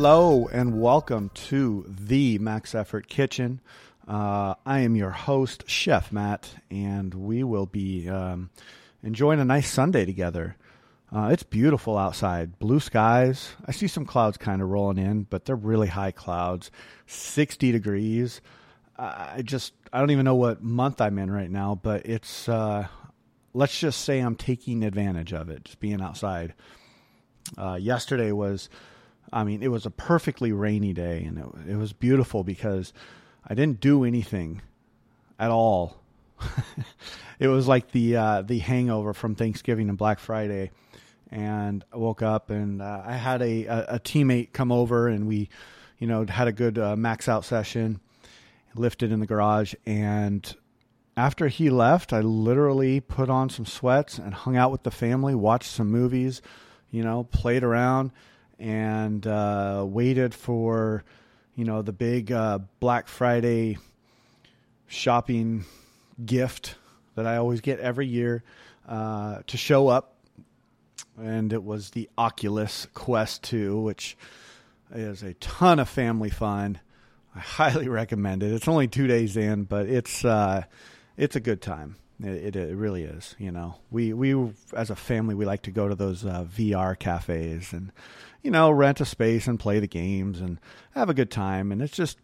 Hello and welcome to the Max Effort Kitchen. Uh, I am your host, Chef Matt, and we will be um, enjoying a nice Sunday together. Uh, it's beautiful outside, blue skies. I see some clouds kind of rolling in, but they're really high clouds. 60 degrees. I just, I don't even know what month I'm in right now, but it's, uh, let's just say I'm taking advantage of it, just being outside. Uh, yesterday was I mean, it was a perfectly rainy day, and it, it was beautiful because I didn't do anything at all. it was like the uh, the hangover from Thanksgiving and Black Friday, and I woke up and uh, I had a, a, a, teammate come over, and we, you know, had a good uh, max out session, lifted in the garage, and after he left, I literally put on some sweats and hung out with the family, watched some movies, you know, played around and uh, waited for you know the big uh, Black Friday shopping gift that I always get every year uh, to show up, and it was the Oculus Quest 2, which is a ton of family fun. I highly recommend it. It's only two days in, but it's uh, it's a good time. It, it, really is. You know, we we as a family we like to go to those uh, VR cafes and you know, rent a space and play the games and have a good time. And it's just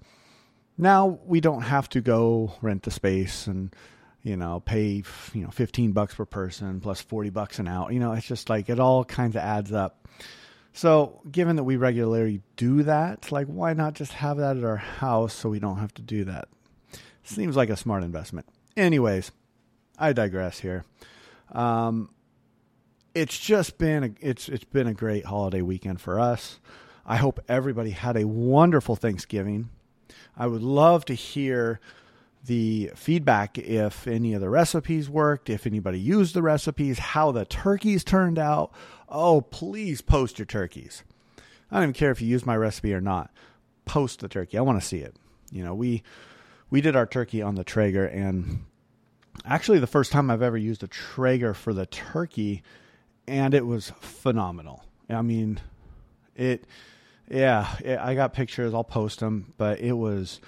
now we don't have to go rent the space and you know pay you know 15 bucks per person plus 40 bucks an hour. You know, it's just like it all kind of adds up. So, given that we regularly do that, like why not just have that at our house so we don't have to do that? Seems like a smart investment. Anyways, I digress here. Um, it's just been a, it's it's been a great holiday weekend for us. I hope everybody had a wonderful Thanksgiving. I would love to hear the feedback if any of the recipes worked, if anybody used the recipes, how the turkeys turned out. Oh, please post your turkeys. I don't even care if you use my recipe or not. Post the turkey. I want to see it. You know, we we did our turkey on the Traeger and actually the first time I've ever used a Traeger for the turkey and it was phenomenal. I mean, it, yeah, it, I got pictures. I'll post them, but it was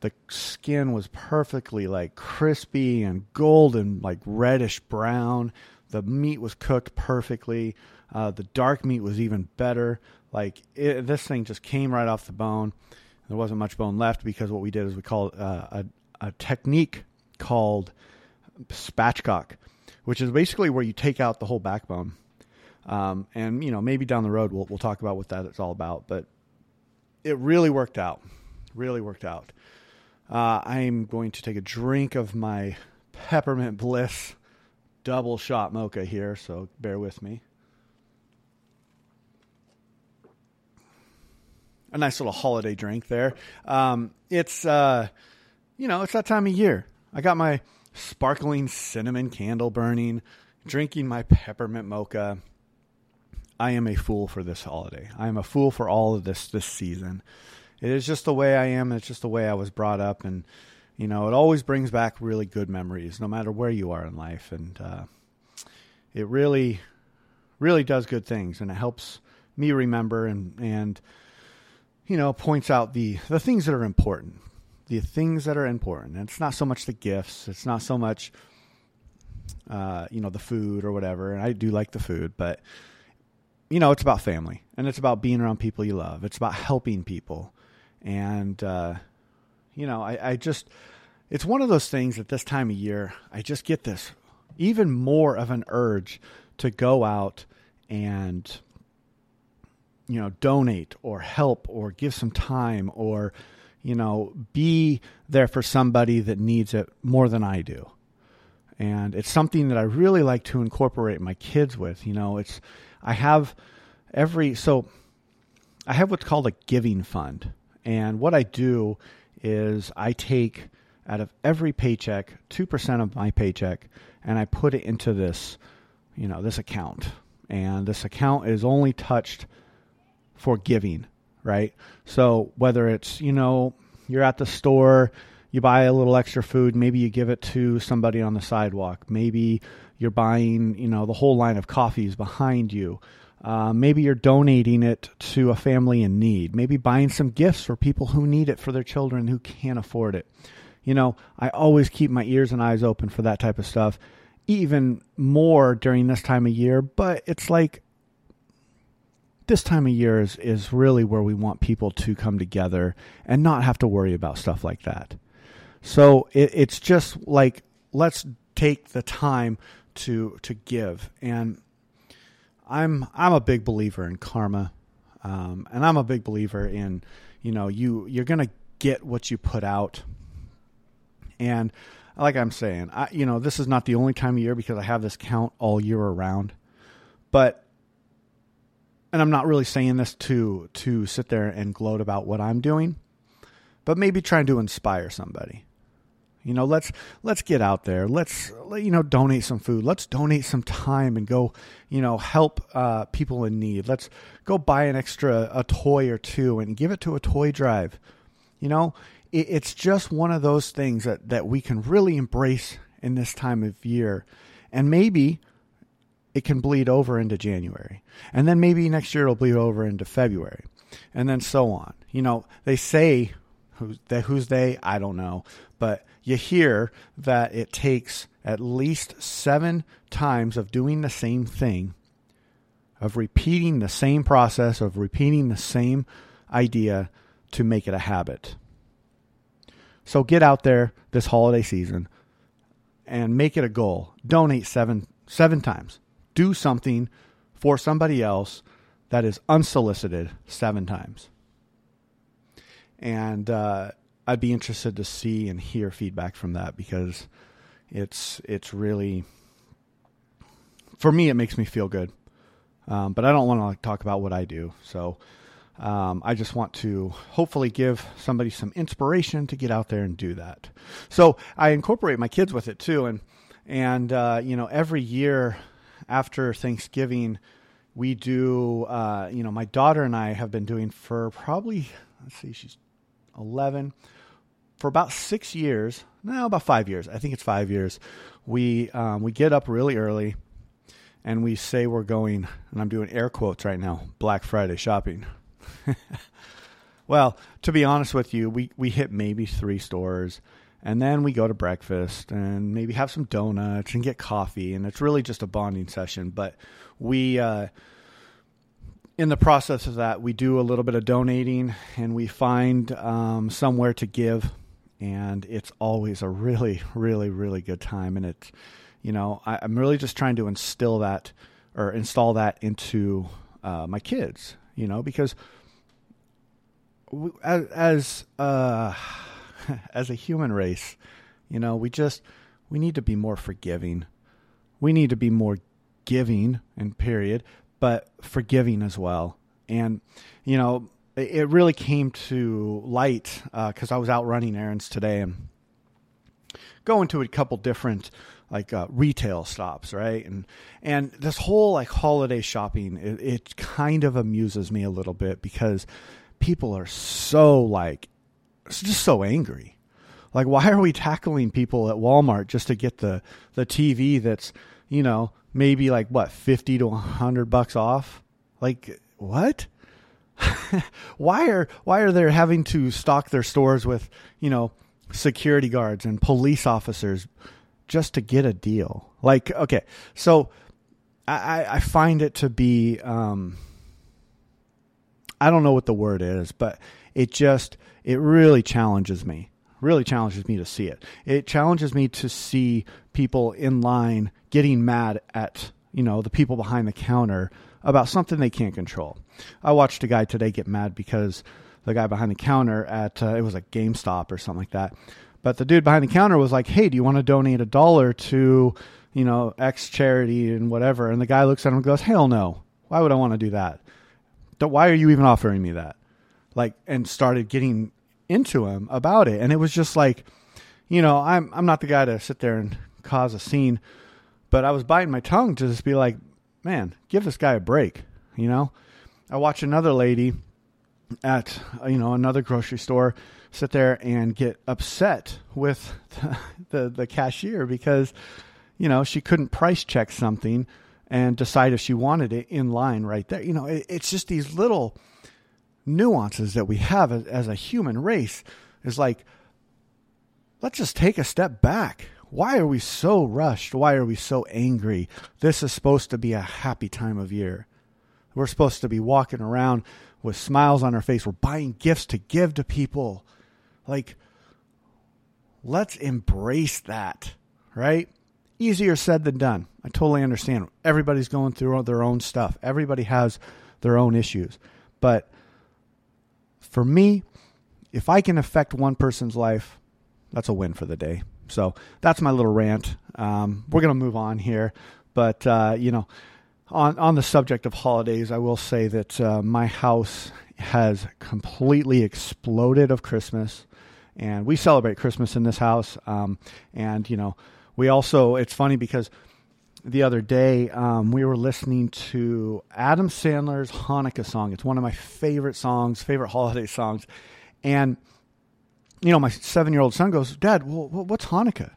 the skin was perfectly like crispy and golden, like reddish brown. The meat was cooked perfectly. Uh, the dark meat was even better. Like it, this thing just came right off the bone. There wasn't much bone left because what we did is we called uh, a, a technique called spatchcock which is basically where you take out the whole backbone. Um, and you know, maybe down the road we'll we'll talk about what that is all about. But it really worked out. Really worked out. Uh, I'm going to take a drink of my peppermint bliss double shot mocha here, so bear with me. A nice little holiday drink there. Um, it's uh, you know, it's that time of year. I got my sparkling cinnamon candle burning, drinking my peppermint mocha. I am a fool for this holiday. I am a fool for all of this this season. It is just the way I am. It's just the way I was brought up, and you know, it always brings back really good memories, no matter where you are in life, and uh, it really, really does good things, and it helps me remember and and you know points out the the things that are important the things that are important. And it's not so much the gifts. It's not so much, uh, you know, the food or whatever. And I do like the food, but you know, it's about family and it's about being around people you love. It's about helping people. And, uh, you know, I, I just, it's one of those things at this time of year, I just get this even more of an urge to go out and, you know, donate or help or give some time or, you know, be there for somebody that needs it more than I do. And it's something that I really like to incorporate my kids with. You know, it's, I have every, so I have what's called a giving fund. And what I do is I take out of every paycheck, 2% of my paycheck, and I put it into this, you know, this account. And this account is only touched for giving right? So whether it's, you know, you're at the store, you buy a little extra food, maybe you give it to somebody on the sidewalk, maybe you're buying, you know, the whole line of coffees behind you. Uh, maybe you're donating it to a family in need. Maybe buying some gifts for people who need it for their children who can't afford it. You know, I always keep my ears and eyes open for that type of stuff, even more during this time of year. But it's like this time of year is, is really where we want people to come together and not have to worry about stuff like that. So it, it's just like, let's take the time to to give. And I'm I'm a big believer in karma, um, and I'm a big believer in you know you you're gonna get what you put out, and like I'm saying, I you know this is not the only time of year because I have this count all year around, but and I'm not really saying this to to sit there and gloat about what I'm doing, but maybe trying to inspire somebody. You know, let's let's get out there. Let's you know donate some food. Let's donate some time and go, you know, help uh, people in need. Let's go buy an extra a toy or two and give it to a toy drive. You know, it, it's just one of those things that that we can really embrace in this time of year, and maybe it can bleed over into January, and then maybe next year it'll bleed over into February, and then so on. You know, they say who's they, who's they I don't know, but you hear that it takes at least seven times of doing the same thing, of repeating the same process, of repeating the same idea to make it a habit. So get out there this holiday season and make it a goal. Donate seven seven times. Do something for somebody else that is unsolicited seven times. And uh, I'd be interested to see and hear feedback from that because it's it's really for me it makes me feel good. Um, but I don't want to like, talk about what I do. So um, I just want to hopefully give somebody some inspiration to get out there and do that. So I incorporate my kids with it too, and and uh, you know every year after Thanksgiving we do. Uh, you know my daughter and I have been doing for probably let's see she's 11 for about six years no about five years i think it's five years we um, we get up really early and we say we're going and i'm doing air quotes right now black friday shopping well to be honest with you we, we hit maybe three stores and then we go to breakfast and maybe have some donuts and get coffee and it's really just a bonding session but we uh, in the process of that, we do a little bit of donating and we find um, somewhere to give. And it's always a really, really, really good time. And it's, you know, I, am really just trying to instill that or install that into uh, my kids, you know, because as, as, uh, as a human race, you know, we just, we need to be more forgiving. We need to be more giving and period but forgiving as well. And, you know, it really came to light because uh, I was out running errands today and going to a couple different like uh, retail stops, right? And and this whole like holiday shopping, it, it kind of amuses me a little bit because people are so like just so angry. Like, why are we tackling people at Walmart just to get the the TV that's you know maybe like what 50 to 100 bucks off? Like what? Why are why are they having to stock their stores with you know security guards and police officers just to get a deal? Like okay so i i find it to be um i don't know what the word is but it just it really challenges me really challenges me to see it. It challenges me to see people in line getting mad at, you know, the people behind the counter about something they can't control. I watched a guy today get mad because the guy behind the counter at uh, it was a GameStop or something like that. But the dude behind the counter was like, "Hey, do you want to donate a dollar to, you know, X charity and whatever?" And the guy looks at him and goes, "Hell no. Why would I want to do that? Why are you even offering me that?" Like and started getting into him about it. And it was just like, you know, I'm I'm not the guy to sit there and cause a scene, but I was biting my tongue to just be like, man, give this guy a break. You know, I watch another lady at you know another grocery store sit there and get upset with the, the, the cashier because you know she couldn't price check something and decide if she wanted it in line right there. You know, it, it's just these little nuances that we have as, a human race is like, let's just take a step back. Why are we so rushed? Why are we so angry? This is supposed to be a happy time of year. We're supposed to be walking around with smiles on our face. We're buying gifts to give to people. Like, let's embrace that, right? Easier said than done. I totally understand. Everybody's going through their own stuff, everybody has their own issues. But for me, if I can affect one person's life, that's a win for the day. So that's my little rant. Um, we're going to move on here. But, uh, you know, on, on the subject of holidays, I will say that uh, my house has completely exploded of Christmas. And we celebrate Christmas in this house. Um, and, you know, we also, it's funny because the other day um, we were listening to Adam Sandler's Hanukkah song. It's one of my favorite songs, favorite holiday songs. And, you know, my seven year old son goes, Dad, well, what's Hanukkah?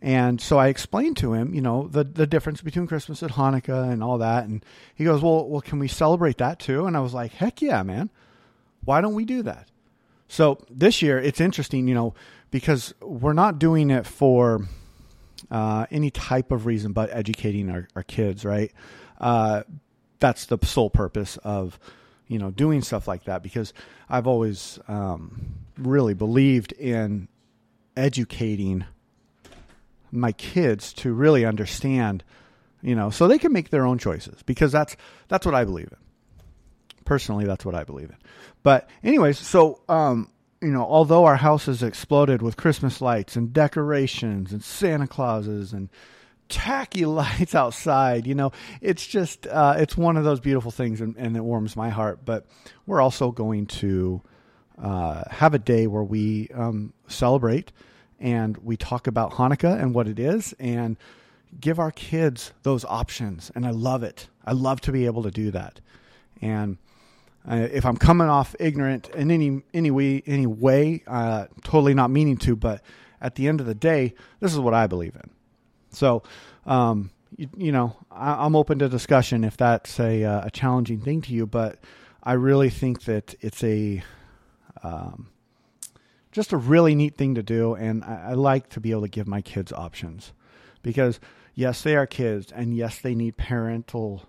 And so I explained to him, you know, the, the difference between Christmas and Hanukkah and all that. And he goes, well, well, can we celebrate that too? And I was like, heck yeah, man. Why don't we do that? So this year it's interesting, you know, because we're not doing it for uh, any type of reason but educating our, our kids, right? Uh, that's the sole purpose of, you know, doing stuff like that because I've always um, really believed in educating my kids to really understand, you know, so they can make their own choices because that's that's what I believe in. Personally, that's what I believe in. But anyways, so um, you know, although our house has exploded with Christmas lights and decorations and Santa Clauses and tacky lights outside, you know, it's just uh, it's one of those beautiful things, and, and, it warms my heart. But we're also going to uh, have a day where we um, celebrate and we talk about Hanukkah and what it is and give our kids those options. And I love it. I love to be able to do that. And uh, if I'm coming off ignorant in any any way, any way, uh, totally not meaning to, but at the end of the day, this is what I believe in. So, um, you, you, know, I, am open to discussion if that's a uh, a challenging thing to you, but I really think that it's a um, just a really neat thing to do. And I, I like to be able to give my kids options because, yes, they are kids, and yes, they need parental.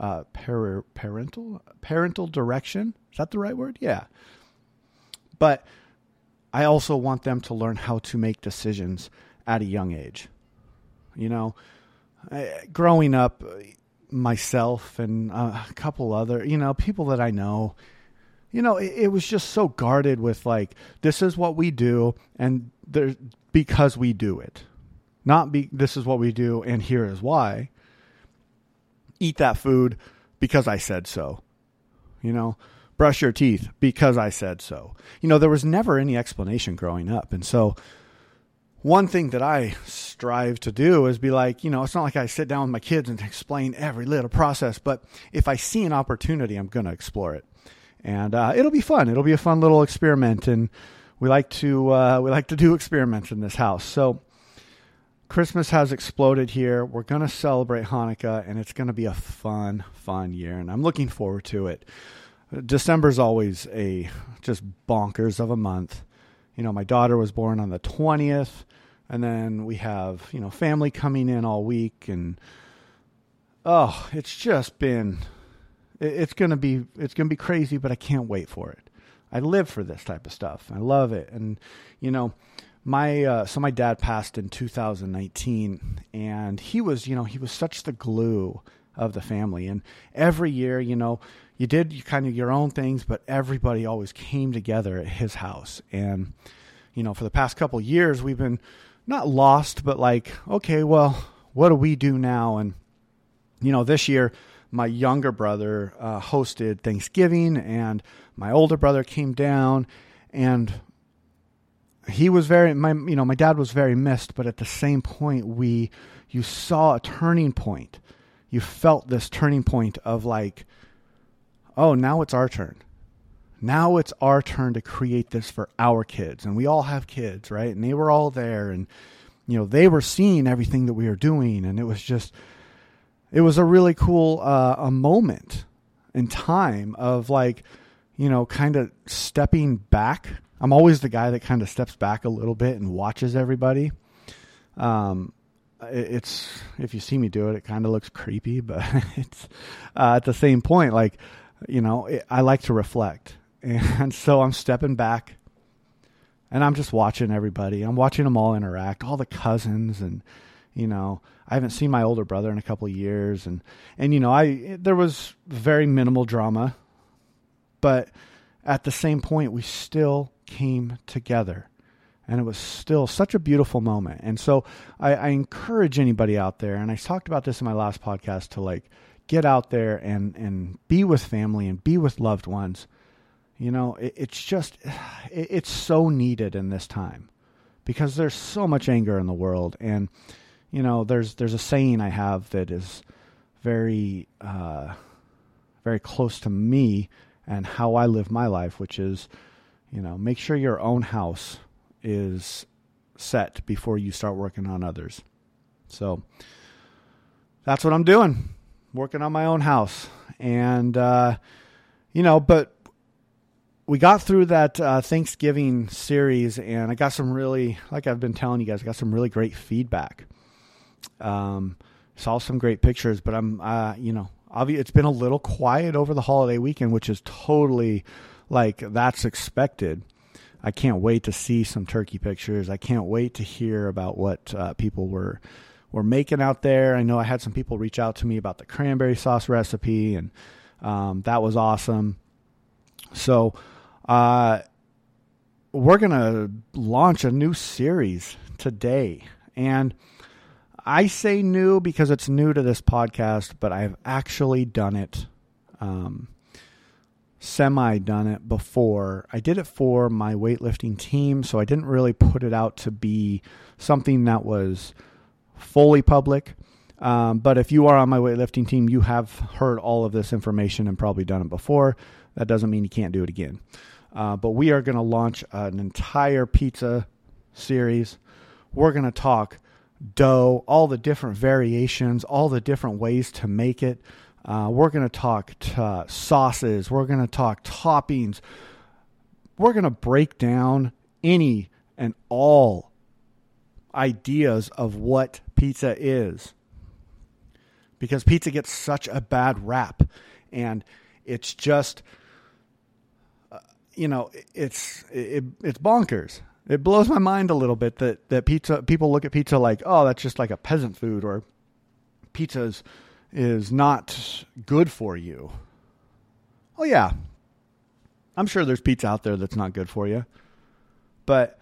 Uh, par- parental parental direction? Is that the right word? Yeah. But i also want them to learn how to make decisions at a young age. You know growing up myself and a couple other you know people that i know you know, it, it, was just so guarded with like, this is what we do, and there because we do it, not be this is what we do, and here is why. Eat that food because I said so. You know, brush your teeth because I said so. You know, there was never any explanation growing up, and so one thing that I strive to do is be like, you know, it's not like I sit down with my kids and explain every little process, but if I see an opportunity, I'm going to explore it and uh, it'll be fun. It'll be a fun little experiment, and we like to uh, we like to do experiments in this house. So Christmas has exploded here. We're gonna celebrate Hanukkah, and it's gonna be a fun, fun year, and I'm looking forward to it. December's always a just bonkers of a month. You know, my daughter was born on the twentieth, and then we have you know family coming in all week, and oh, it's just been it's gonna be it's gonna be crazy, but I can't wait for it. I live for this type of stuff. I love it, and you know, my uh, so my dad passed in 2019, and he was you know he was such the glue of the family, and every year you know you did kind of your own things, but everybody always came together at his house, and you know for the past couple years we've been not lost, but like okay, well, what do we do now? And you know this year my younger brother uh, hosted Thanksgiving, and my older brother came down, and he was very my you know my dad was very missed, but at the same point we you saw a turning point. You felt this turning point of like, oh, now it's our turn. Now it's our turn to create this for our kids, and we all have kids, right? And they were all there, and you know they were seeing everything that we were doing, and it was just it was a really cool uh, a moment in time of like, you know, kind of stepping back. I'm always the guy that kind of steps back a little bit and watches everybody. Um, it's if you see me do it, it kind of looks creepy, but it's uh, at the same point, like you know, it, I like to reflect, and so I'm stepping back, and I'm just watching everybody. I'm watching them all interact, all the cousins, and you know, I haven't seen my older brother in a couple years, and and you know, I there was very minimal drama, but at the same point, we still came together, and it was still such a beautiful moment. And so, I, I encourage anybody out there, and I talked about this in my last podcast, to like get out there and and be with family and be with loved ones. You know, it, it's just it, it's so needed in this time because there's so much anger in the world and you know, there's there's a saying I have that is very uh, very close to me and how I live my life, which is, you know, make sure your own house is set before you start working on others. So that's what I'm doing, working on my own house, and uh, you know, but we got through that uh, Thanksgiving series, and I got some really, like I've been telling you guys, I got some really great feedback. Um, saw some great pictures, but I'm, uh, you know, obviously it's been a little quiet over the holiday weekend, which is totally like that's expected. I can't wait to see some turkey pictures. I can't wait to hear about what uh, people were were making out there. I know I had some people reach out to me about the cranberry sauce recipe, and um, that was awesome. So, uh, we're gonna launch a new series today, and I say new because it's new to this podcast, but I've actually done it, um, semi done it before. I did it for my weightlifting team, so I didn't really put it out to be something that was fully public. Um, but if you are on my weightlifting team, you have heard all of this information and probably done it before. That doesn't mean you can't do it again. Uh, but we are going to launch an entire pizza series. We're going to talk dough, all the different variations, all the different ways to make it. Uh, we're going to talk t- sauces. We're going to talk toppings. We're going to break down any and all ideas of what pizza is. Because pizza gets such a bad rap. And it's just, uh, you know, it's, it, it's bonkers it blows my mind a little bit that that pizza people look at pizza like oh that's just like a peasant food or pizza is, not good for you. Oh yeah, I'm sure there's pizza out there that's not good for you, but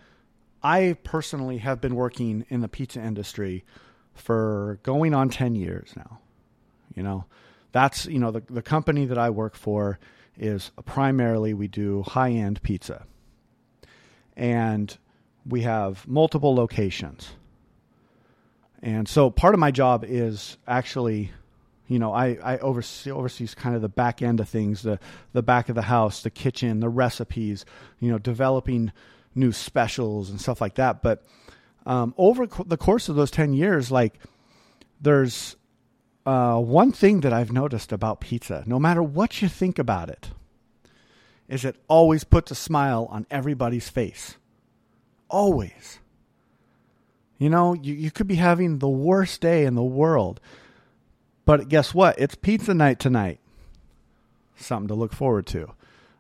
I personally have been working in the pizza industry for going on 10 years now. You know, that's, you know, the, the company that I work for is primarily we do high end pizza and we have multiple locations. And so part of my job is actually, you know, I, I oversee oversees kind of the back end of things, the the back of the house, the kitchen, the recipes, you know, developing new specials and stuff like that. But um, over the course of those ten years, like there's uh, one thing that I've noticed about pizza, no matter what you think about it, is it always puts a smile on everybody's face. Always. You know, you, you could be having the worst day in the world. But guess what? It's pizza night tonight. Something to look forward to.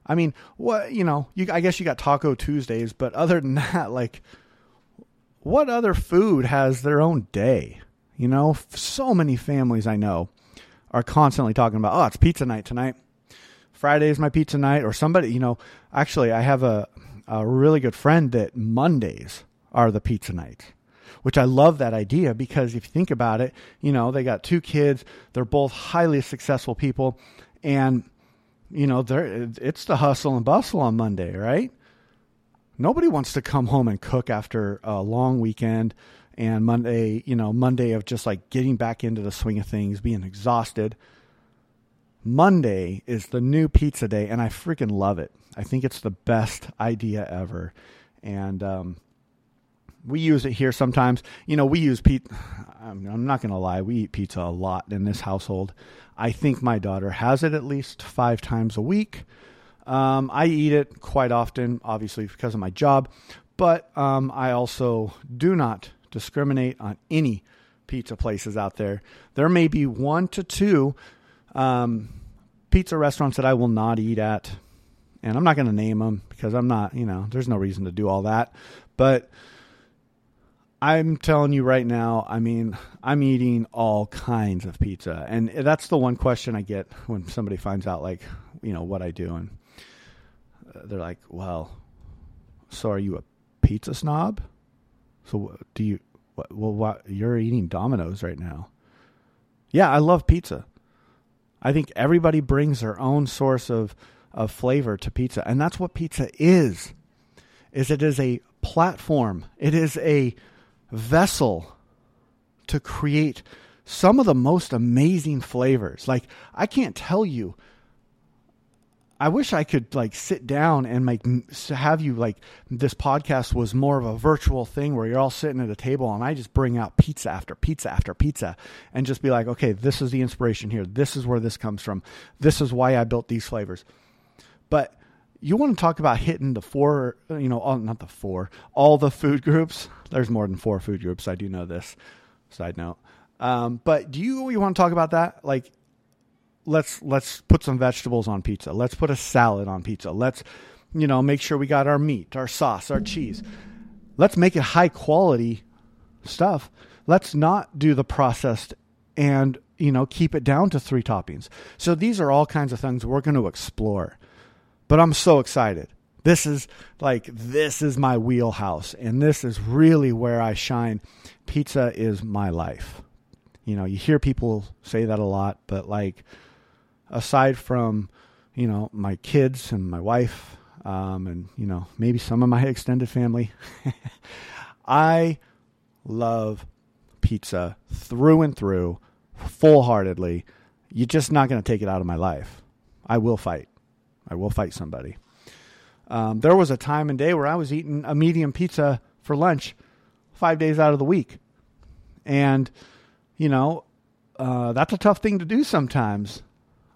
I mean, what, you know, you, I guess you got Taco Tuesdays, but other than that, like, what other food has their own day? You know, so many families I know are constantly talking about, oh, it's pizza night tonight. Friday is my pizza night, or somebody, you know, actually, I have a, a really good friend that Mondays are the pizza nights, which I love that idea because if you think about it, you know, they got two kids, they're both highly successful people, and, you know, they're, it's the hustle and bustle on Monday, right? Nobody wants to come home and cook after a long weekend and Monday, you know, Monday of just like getting back into the swing of things, being exhausted. Monday is the new pizza day, and I freaking love it. I think it's the best idea ever. And um, we use it here sometimes. You know, we use pizza. I'm not going to lie, we eat pizza a lot in this household. I think my daughter has it at least five times a week. Um, I eat it quite often, obviously because of my job, but um, I also do not discriminate on any pizza places out there. There may be one to two um, pizza restaurants that I will not eat at, and I'm not going to name them because I'm not, you know, there's no reason to do all that. But I'm telling you right now, I mean, I'm eating all kinds of pizza. And that's the one question I get when somebody finds out, like, you know, what I do. And uh, they're like, well, so are you a pizza snob? So do you, well, what, you're eating Domino's right now. Yeah, I love pizza. I think everybody brings their own source of, of flavor to pizza. And that's what pizza is, is it is a platform. It is a, vessel to create some of the most amazing flavors. Like I can't tell you. I wish I could like sit down and like have you like this podcast was more of a virtual thing where you're all sitting at a table and I just bring out pizza after pizza after pizza and just be like, okay, this is the inspiration here. This is where this comes from. This is why I built these flavors. But you want to talk about hitting the four, you know, all, not the four, all the food groups. There's more than four food groups. I do know this. Side note. Um, but do you you want to talk about that? Like, let's let's put some vegetables on pizza. Let's put a salad on pizza. Let's, you know, make sure we got our meat, our sauce, our cheese. Let's make it high quality stuff. Let's not do the processed and you know keep it down to three toppings. So these are all kinds of things we're going to explore. But I'm so excited. This is like, this is my wheelhouse, and this is really where I shine. Pizza is my life. You know, you hear people say that a lot, but like, aside from, you know, my kids and my wife, um, and, you know, maybe some of my extended family, I love pizza through and through, full heartedly. You're just not going to take it out of my life. I will fight. I will fight somebody. Um, there was a time and day where I was eating a medium pizza for lunch five days out of the week. And, you know, uh, that's a tough thing to do sometimes.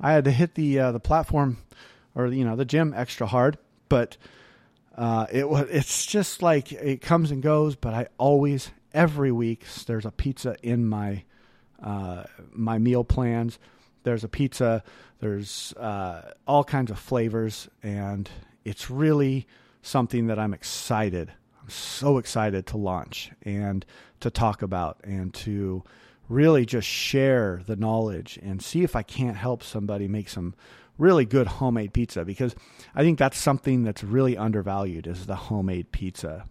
I had to hit the uh, the platform or you know the gym extra hard, but uh, it was it's just like it comes and goes. But I always every week there's a pizza in my uh, my meal plans. There's a pizza. There's uh, all kinds of flavors, and it's really something that I'm excited. I'm so excited to launch and to talk about and to really just share the knowledge and see if I can't help somebody make some really good homemade pizza because I think that's something that's really undervalued is the homemade pizza.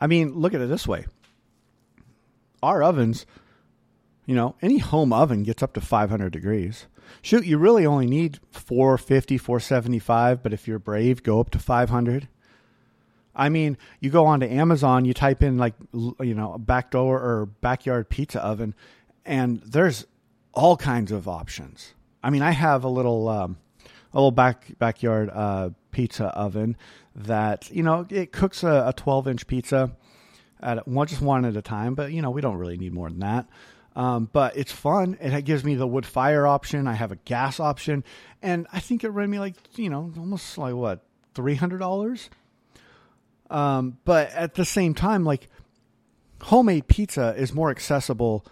I mean, look at it this way. Our ovens you know, any home oven gets up to 500 degrees. Shoot, you really only need 450, 475, but if you're brave, go up to 500. I mean, you go onto Amazon, you type in like, you know, backdoor or backyard pizza oven, and there's all kinds of options. I mean, I have a little, um, a little back backyard uh, pizza oven that you know it cooks a, a 12 inch pizza at one just one at a time, but you know we don't really need more than that. Um, but it's fun. It gives me the wood fire option. I have a gas option, and I think it ran me like you know almost like what three hundred dollars. Um, but at the same time, like homemade pizza is more accessible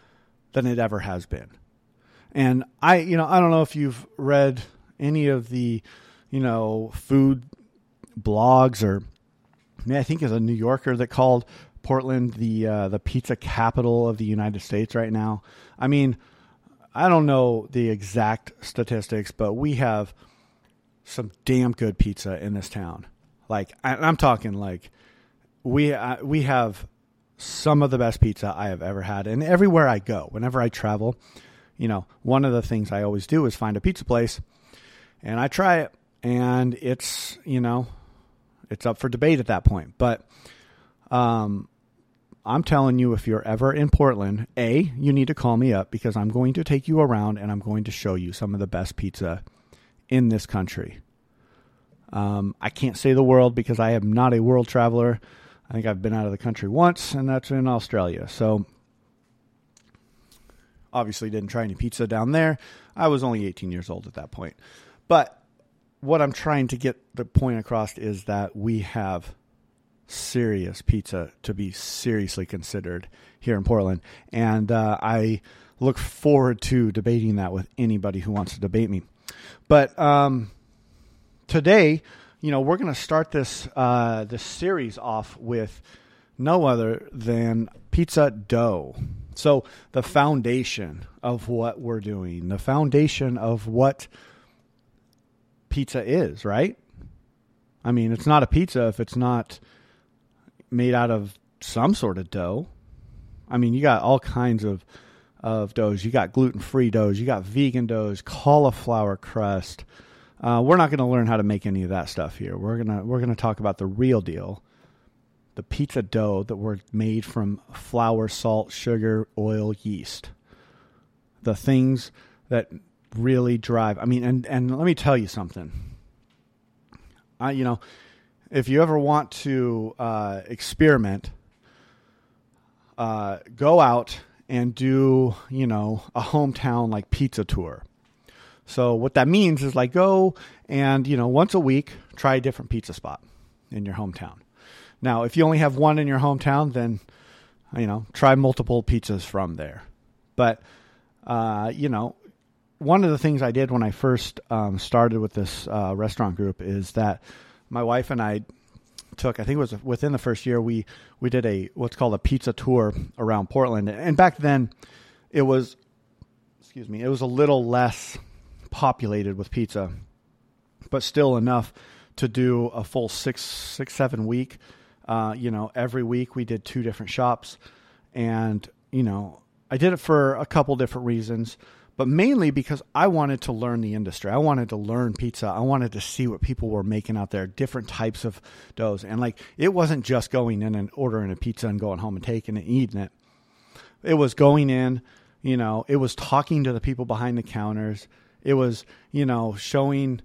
than it ever has been. And I, you know, I don't know if you've read any of the, you know, food blogs or I, think it's a New Yorker that called Portland the uh, the pizza capital of the United States right now. I mean, I don't know the exact statistics, but we have some damn good pizza in this town. Like I, am talking like we uh, we have some of the best pizza I have ever had, and everywhere I go, whenever I travel, you know, one of the things I always do is find a pizza place, and I try it, and it's you know, it's up for debate at that point, but um, I'm telling you, if you're ever in Portland, A, you need to call me up because I'm going to take you around and I'm going to show you some of the best pizza in this country. Um, I can't say the world because I am not a world traveler, I think I've been out of the country once, and that's in Australia. So obviously didn't try any pizza down there. I was only 18 years old at that point. But what I'm trying to get the point across is that we have serious pizza to be seriously considered here in Portland. And uh, I look forward to debating that with anybody who wants to debate me. But um, today, you know, we're going to start this uh, this series off with no other than pizza dough. So the foundation of what we're doing, the foundation of what pizza is, right? I mean, it's not a pizza if it's not made out of some sort of dough. I mean, you got all kinds of of doughs. You got gluten free doughs. You got vegan doughs, cauliflower crust. Uh, we're not going to learn how to make any of that stuff here. We're gonna we're gonna talk about the real deal, the pizza dough that were made from flour, salt, sugar, oil, yeast. The things that really drive. I mean, and and let me tell you something. I you know, if you ever want to uh, experiment, uh, go out and do you know a hometown like pizza tour. So what that means is like go and you know once a week try a different pizza spot in your hometown. Now, if you only have one in your hometown, then you know try multiple pizzas from there. But uh, you know, one of the things I did when I first um, started with this uh, restaurant group is that my wife and I took. I think it was within the first year we we did a what's called a pizza tour around Portland, and back then it was excuse me, it was a little less populated with pizza, but still enough to do a full six six seven week. Uh, you know, every week we did two different shops, and you know, I did it for a couple different reasons but mainly because I wanted to learn the industry. I wanted to learn pizza. I wanted to see what people were making out there, different types of doughs. And like, it wasn't just going in and ordering a pizza and going home and taking it and eating it. It was going in, you know, it was talking to the people behind the counters. It was, you know, showing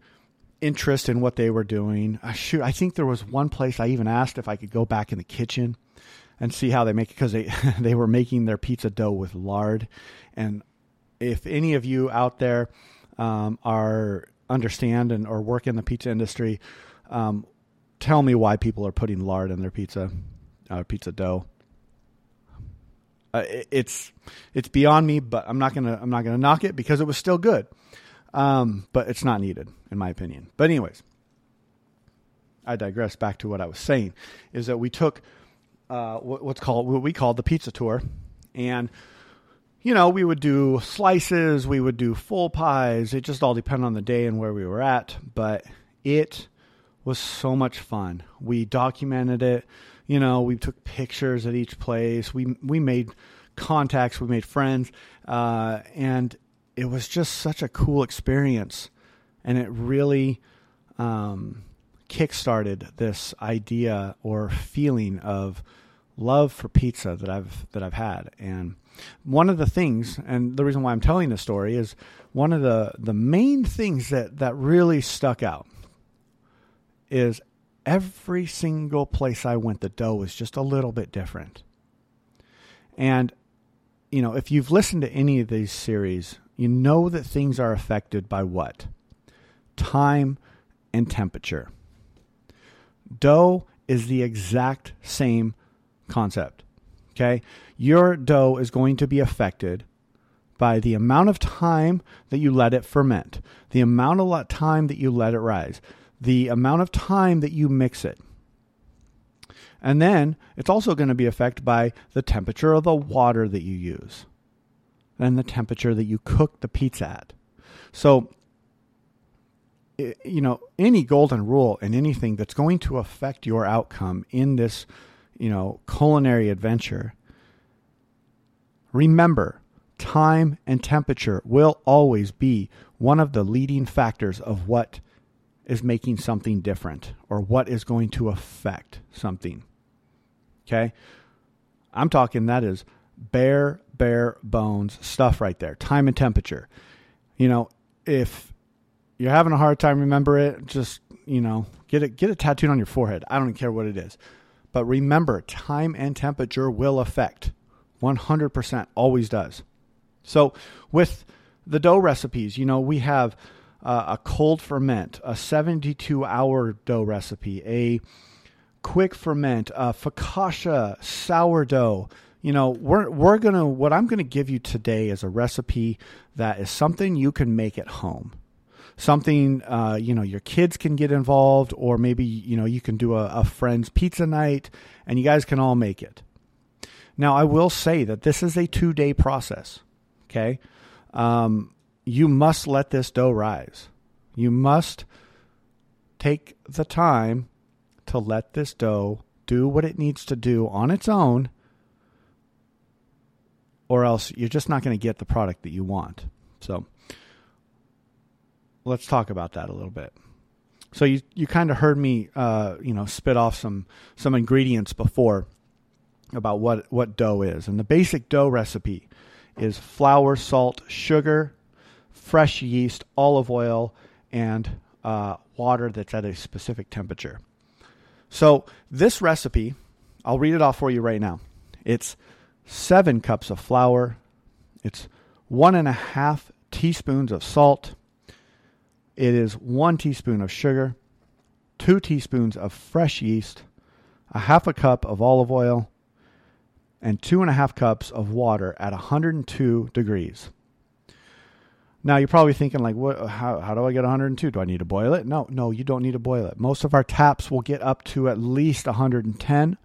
interest in what they were doing. Uh, shoot, I think there was one place I even asked if I could go back in the kitchen and see how they make it because they they were making their pizza dough with lard and if any of you out there um, are understand and or work in the pizza industry, um, tell me why people are putting lard in their pizza, uh, pizza dough. Uh, it, it's it's beyond me, but I'm not gonna I'm not gonna knock it because it was still good. Um, but it's not needed in my opinion. But anyways, I digress. Back to what I was saying is that we took uh, what's called what we called the pizza tour, and you know, we would do slices, we would do full pies. It just all depended on the day and where we were at. But it was so much fun. We documented it. You know, we took pictures at each place. We we made contacts. We made friends, uh, and it was just such a cool experience. And it really um, kickstarted this idea or feeling of love for pizza that I've that I've had. And one of the things, and the reason why I'm telling this story is one of the the main things that that really stuck out is every single place I went, the dough was just a little bit different. And you know, if you've listened to any of these series, you know that things are affected by what? Time and temperature. Dough is the exact same concept. Okay? Your dough is going to be affected by the amount of time that you let it ferment, the amount of time that you let it rise, the amount of time that you mix it. And then it's also going to be affected by the temperature of the water that you use and the temperature that you cook the pizza at. So, eh, you know, any golden rule and anything that's going to affect your outcome in this you know, culinary adventure, remember time and temperature will always be one of the leading factors of what is making something different or what is going to affect something. Okay? I'm talking that is bare, bare bones stuff right there. Time and temperature. You know, if you're having a hard time remember it, just, you know, get it get it tattooed on your forehead. I don't care what it is. But remember, time and temperature will affect. 100% always does. So with the dough recipes, you know, we have uh, a cold ferment, a 72 hour dough recipe, a quick ferment, a focaccia sourdough. You know, we're we're gonna what I'm gonna give you today is a recipe that is something you can make at home something uh, you know your kids can get involved or maybe you know you can do a, a friend's pizza night and you guys can all make it. Now i will say that this is a two day process okay? Um, you must let this dough rise. You must take the time to let this dough do what it needs to do on its own or else you're just not going to get the product that you want. So let's talk about that a little bit. So you you kind of heard me uh, you know spit off some some ingredients before about what what dough is, and the basic dough recipe is flour, salt, sugar, fresh yeast, olive oil, and uh, water that's at a specific temperature. So this recipe, I'll read it off for you right now. It's seven cups of flour. It's one and a half teaspoons of salt, it is one teaspoon of sugar, two teaspoons of fresh yeast, a half a cup of olive oil, and two and a half cups of water at 102 degrees. Now you're probably thinking like, what? How, how do I get 102? Do I need to boil it? No, no, you don't need to boil it. Most of our taps will get up to at least 110.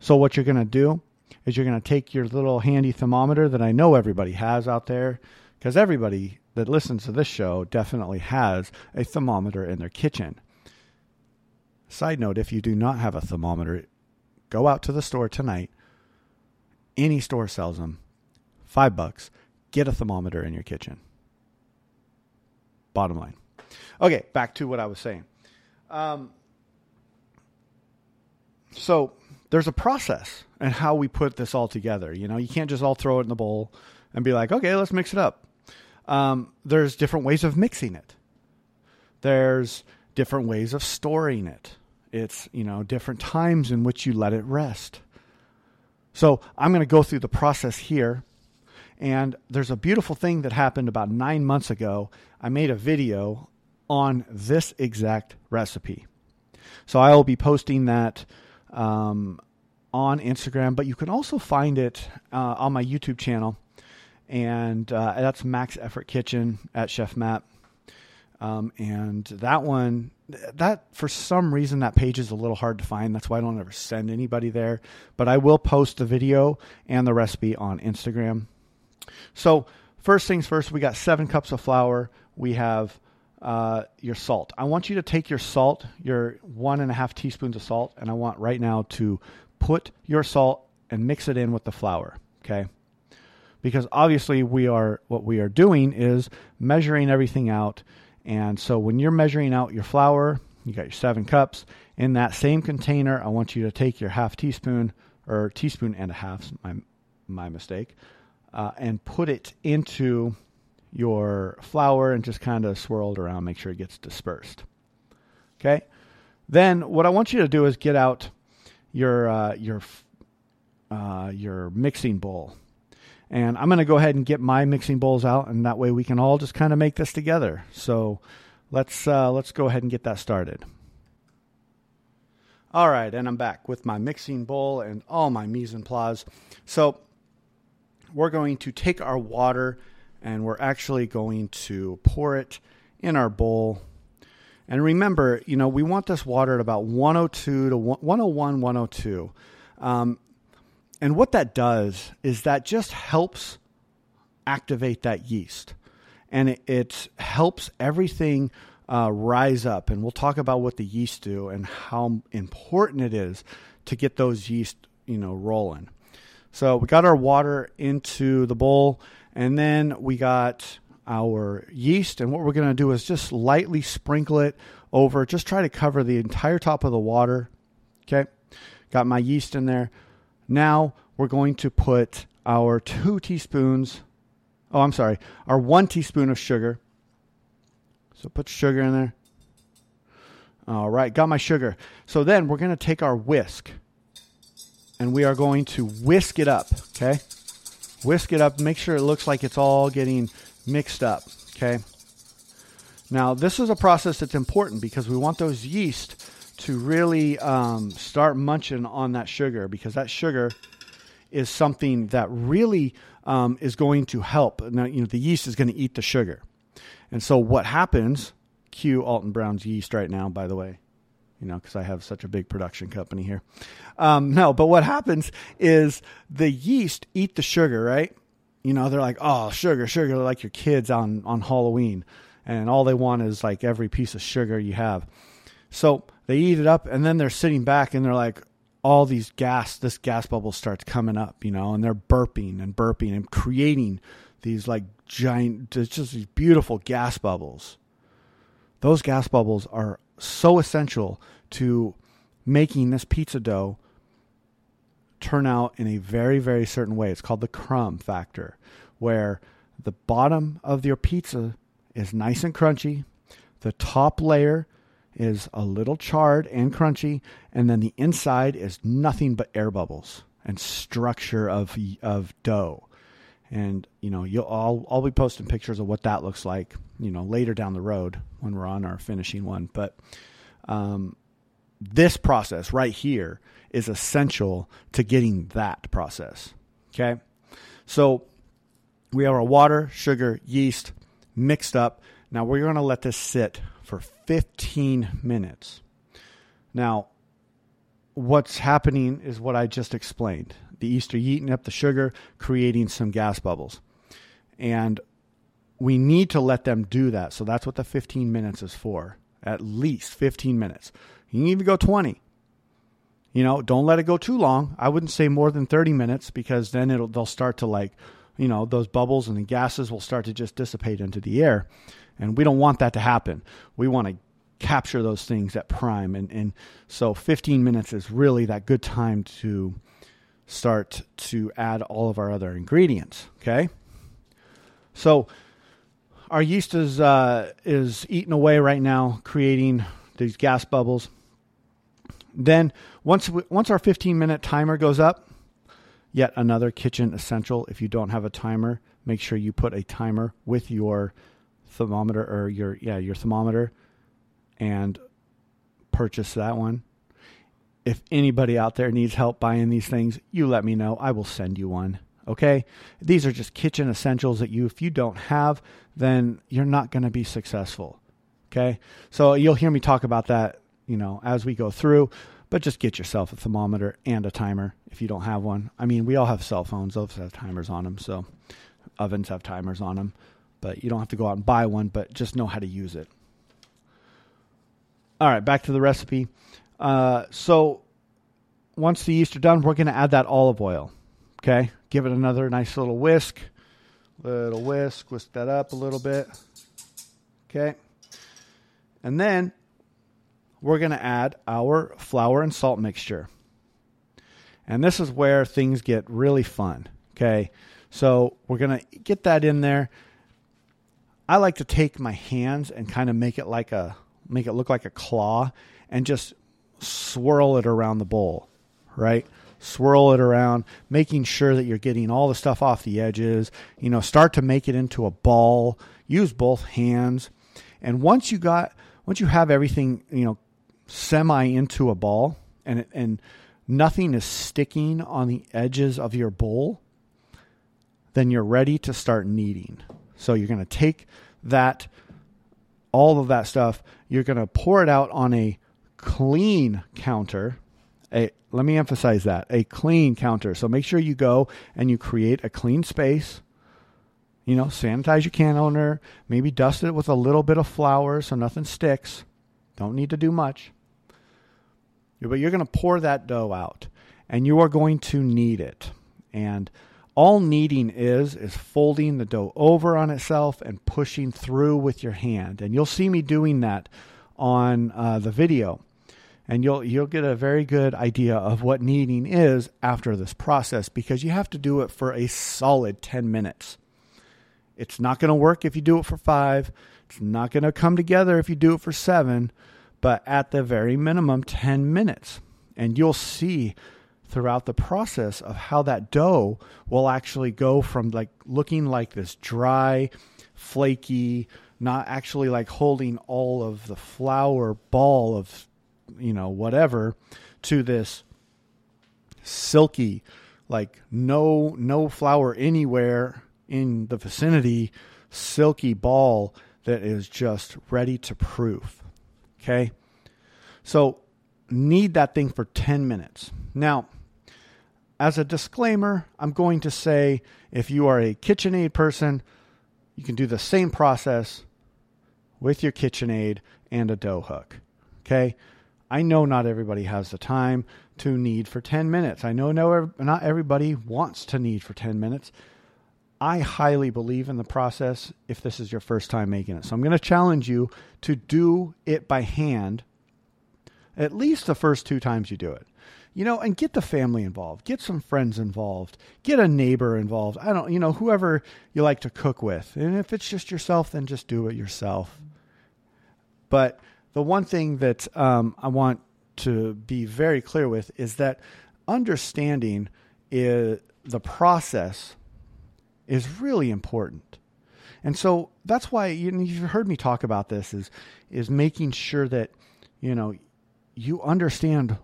So what you're going to do is you're going to take your little handy thermometer that I know everybody has out there, because everybody that listens to this show definitely has a thermometer in their kitchen. Side note if you do not have a thermometer, go out to the store tonight. Any store sells them. Five bucks. Get a thermometer in your kitchen. Bottom line. Okay, back to what I was saying. Um, so there's a process and how we put this all together. You know, you can't just all throw it in the bowl and be like, okay, let's mix it up um, there's different ways of mixing it. There's different ways of storing it. It's, you know, different times in which you let it rest. So I'm going to go through the process here. And there's a beautiful thing that happened about nine months ago. I made a video on this exact recipe. So I will be posting that um, on Instagram, but you can also find it uh, on my YouTube channel and uh, that's Max Effort Kitchen at Chef Matt. Um, and that one, that for some reason that page is a little hard to find. That's why I don't ever send anybody there. But I will post the video and the recipe on Instagram. So first things first, we got seven cups of flour. We have uh, your salt. I want you to take your salt, your one and a half teaspoons of salt, and I want right now to put your salt and mix it in with the flour. Okay because obviously we are what we are doing is measuring everything out. And so when you're measuring out your flour, you got your seven cups in that same container. I want you to take your half teaspoon or teaspoon and a half, my my mistake, uh, and put it into your flour and just kind of swirl it around, make sure it gets dispersed. Okay. Then what I want you to do is get out your uh, your uh, your mixing bowl and I'm going to go ahead and get my mixing bowls out, and that way we can all just kind of make this together. So let's uh, let's go ahead and get that started. All right, and I'm back with my mixing bowl and all my mise en place. So we're going to take our water and we're actually going to pour it in our bowl. And remember, you know, we want this water at about 102 to 101, 102. Um, and what that does is that just helps activate that yeast. And it, it helps everything uh, rise up. And we'll talk about what the yeast do and how important it is to get those yeast, you know, rolling. So we got our water into the bowl, and then we got our yeast. And what we're going to do is just lightly sprinkle it over, just try to cover the entire top of the water. Okay. Got my yeast in there. Now we're going to put our two teaspoons, oh, I'm sorry, our one teaspoon of sugar. So put sugar in there. All right, got my sugar. So then we're going to take our whisk and we are going to whisk it up, okay? Whisk it up, make sure it looks like it's all getting mixed up, okay? Now, this is a process that's important because we want those yeast to really um, start munching on that sugar because that sugar is something that really um, is going to help. Now, you know, the yeast is going to eat the sugar. And so what happens, cue Alton Brown's yeast right now, by the way, you know, because I have such a big production company here. Um, no, but what happens is the yeast eat the sugar, right? You know, they're like, oh, sugar, sugar, they're like your kids on, on Halloween. And all they want is like every piece of sugar you have. So they eat it up and then they're sitting back and they're like, all these gas, this gas bubble starts coming up, you know, and they're burping and burping and creating these like giant, just these beautiful gas bubbles. Those gas bubbles are so essential to making this pizza dough turn out in a very, very certain way. It's called the crumb factor, where the bottom of your pizza is nice and crunchy, the top layer is a little charred and crunchy, and then the inside is nothing but air bubbles and structure of of dough. And you know, you'll I'll I'll be posting pictures of what that looks like, you know, later down the road when we're on our finishing one. But um, this process right here is essential to getting that process. Okay, so we have our water, sugar, yeast mixed up. Now we're going to let this sit for 15 minutes. Now, what's happening is what I just explained. The yeast are eating up the sugar, creating some gas bubbles. And we need to let them do that. So that's what the 15 minutes is for. At least 15 minutes. You can even go 20. You know, don't let it go too long. I wouldn't say more than 30 minutes because then it'll they'll start to like, you know, those bubbles and the gases will start to just dissipate into the air. And we don't want that to happen. We want to capture those things at prime. And, and so 15 minutes is really that good time to start to add all of our other ingredients. Okay. So our yeast is, uh, is eating away right now, creating these gas bubbles. Then once, we, once our 15 minute timer goes up, yet another kitchen essential. If you don't have a timer, make sure you put a timer with your thermometer or your yeah your thermometer and purchase that one. If anybody out there needs help buying these things you let me know. I will send you one okay? These are just kitchen essentials that you if you don't have then you're not going to be successful okay? So you'll hear me talk about that you know as we go through but just get yourself a thermometer and a timer if you don't have one. I mean we all have cell phones. Those have timers on them so ovens have timers on them but you don't have to go out and buy one, but just know how to use it. All right, back to the recipe. Uh, so once the yeast are done, we're going to add that olive oil. Okay, give it another nice little whisk, little whisk, whisk that up a little bit. Okay, and then we're going to add our flour and salt mixture. And this is where things get really fun. Okay, so we're going to get that in there. I like to take my hands and kind of make it like a make it look like a claw and just swirl it around the bowl, right? Swirl it around, making sure that you're getting all the stuff off the edges. You know, start to make it into a ball. Use both hands. And once you got once you have everything, you know, semi into a ball and and nothing is sticking on the edges of your bowl, then you're ready to start kneading. So you're going to take that, all of that stuff, you're going to pour it out on a clean counter. A, let me emphasize that a clean counter. So make sure you go and you create a clean space. You know, sanitize your can opener, maybe dust it with a little bit of flour so nothing sticks. Don't need to do much. But you're going to pour that dough out and you are going to knead it. And all kneading is is folding the dough over on itself and pushing through with your hand. And you'll see me doing that on uh, the video. And you'll you'll get a very good idea of what kneading is after this process because you have to do it for a solid 10 minutes. It's not going to work if you do it for 5. It's not going to come together if you do it for 7, but at the very minimum, 10 minutes. And you'll see throughout the process of how that dough will actually go from like looking like this dry, flaky, not actually like holding all of the flour ball of, you know, whatever, to this silky, like no no flour anywhere in the vicinity, silky ball that is just ready to proof. Okay? So need that thing for 10 minutes. Now, as a disclaimer, I'm going to say if you are a KitchenAid person, you can do the same process with your KitchenAid and a dough hook. Okay? I know not everybody has the time to knead for 10 minutes. I know no, not everybody wants to knead for 10 minutes. I highly believe in the process if this is your first time making it. So I'm going to challenge you to do it by hand at least the first two times you do it. You know, and get the family involved, get some friends involved, get a neighbor involved. I don't, you know, whoever you like to cook with. And if it's just yourself, then just do it yourself. But the one thing that um, I want to be very clear with is that understanding is the process is really important. And so that's why you you've heard me talk about this is is making sure that you know you understand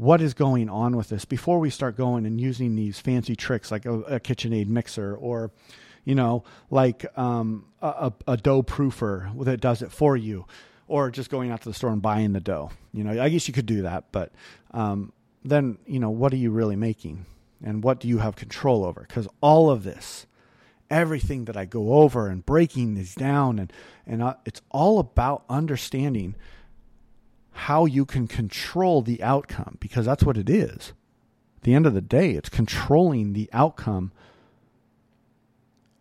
what is going on with this before we start going and using these fancy tricks like a, a KitchenAid mixer or you know like um, a, a dough proofer that does it for you or just going out to the store and buying the dough. You know i guess you could do that but um, then you know what are you really making and what do you have control over? Because all of this everything that i go over and breaking these down and and uh, it's all about understanding how you can control the outcome because that's what it is. At the end of the day, it's controlling the outcome.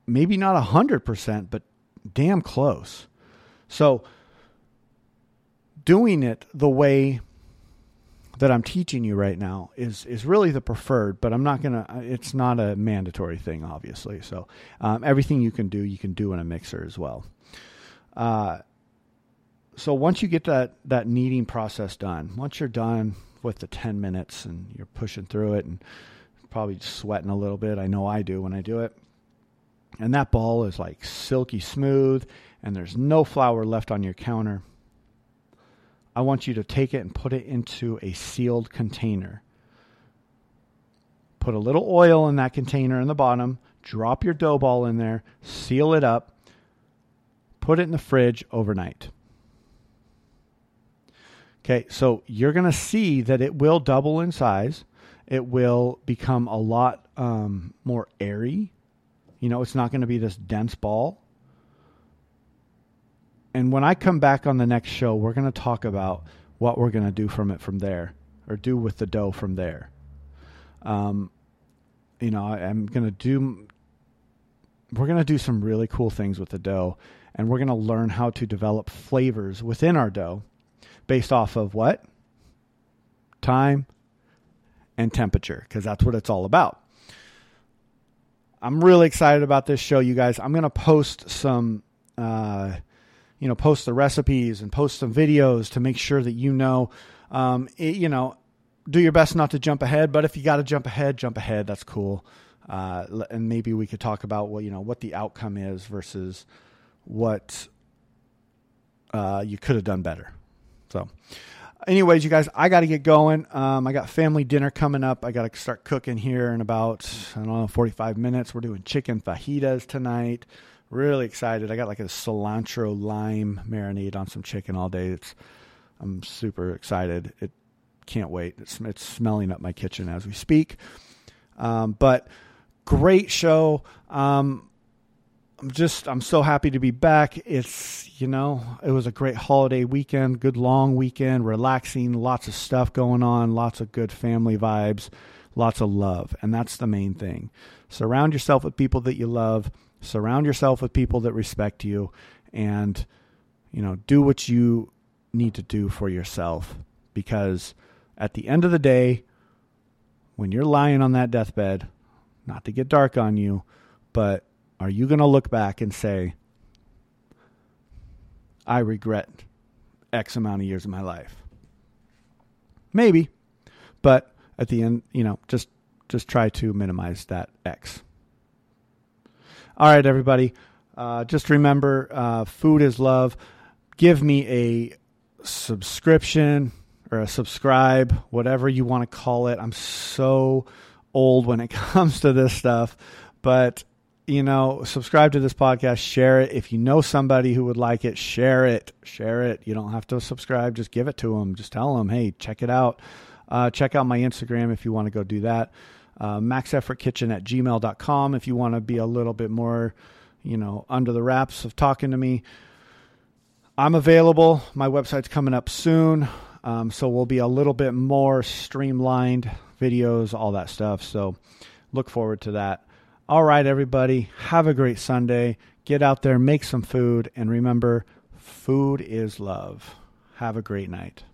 Maybe not 100%, but damn close. So, doing it the way that I'm teaching you right now is is really the preferred, but I'm not gonna. It's not a mandatory thing, obviously. So um, everything you can do, you can do in a mixer as well. Uh, so once you get that that kneading process done, once you're done with the 10 minutes and you're pushing through it and probably sweating a little bit, I know I do when I do it. And that ball is like silky smooth and there's no flour left on your counter. I want you to take it and put it into a sealed container. Put a little oil in that container in the bottom, drop your dough ball in there, seal it up, put it in the fridge overnight. Okay, so you're going to see that it will double in size. It will become a lot um, more airy. You know, it's not going to be this dense ball. And when I come back on the next show, we're going to talk about what we're going to do from it from there, or do with the dough from there. Um, you know, I, I'm going to do. We're going to do some really cool things with the dough, and we're going to learn how to develop flavors within our dough based off of what? Time and temperature, because that's what it's all about. I'm really excited about this show, you guys. I'm going to post some, uh, you know, post the recipes and post some videos to make sure that you know, um, it, you know, do your best not to jump ahead. But if you got to jump ahead, jump ahead. That's cool. Uh, and maybe we could talk about what you know what the outcome is versus what uh, you could have done better. So, anyways, you guys, I got to get going. Um, I got family dinner coming up. I got to start cooking here in about, I don't know, 45 minutes. We're doing chicken fajitas tonight. Really excited. I got like a cilantro lime marinade on some chicken all day. It's, I'm super excited. It can't wait. It's, it's smelling up my kitchen as we speak. Um, but great show. Um, I'm just I'm so happy to be back. It's you know it was a great holiday weekend, good long weekend, relaxing, lots of stuff going on, lots of good family vibes, lots of love, and that's the main thing. Surround yourself with people that you love. Surround yourself with people that respect you, and you know do what you need to do for yourself because at the end of the day, when you're lying on that deathbed, not to get dark on you, but are you going to look back and say, I regret X amount of years of my life. Maybe, but at the end, you know, just just try to minimize that X. All right, everybody. Uh, just remember, uh, food is love. Give me a subscription or a subscribe, whatever you want to call it. I'm so old when it comes to this stuff, but you know, subscribe to this podcast, share it. If you know somebody who would like it, share it. Share it. You don't have to subscribe, just give it to them. Just tell them, hey, check it out. Uh, check out my Instagram if you want to go do that. Uh, maxeffortkitchen at gmail.com if you want to be a little bit more, you know, under the wraps of talking to me. I'm available. My website's coming up soon. Um, so we'll be a little bit more streamlined videos, all that stuff. So look forward to that. All right, everybody. Have a great Sunday. Get out there, make some food, and remember, food is love. Have a great night.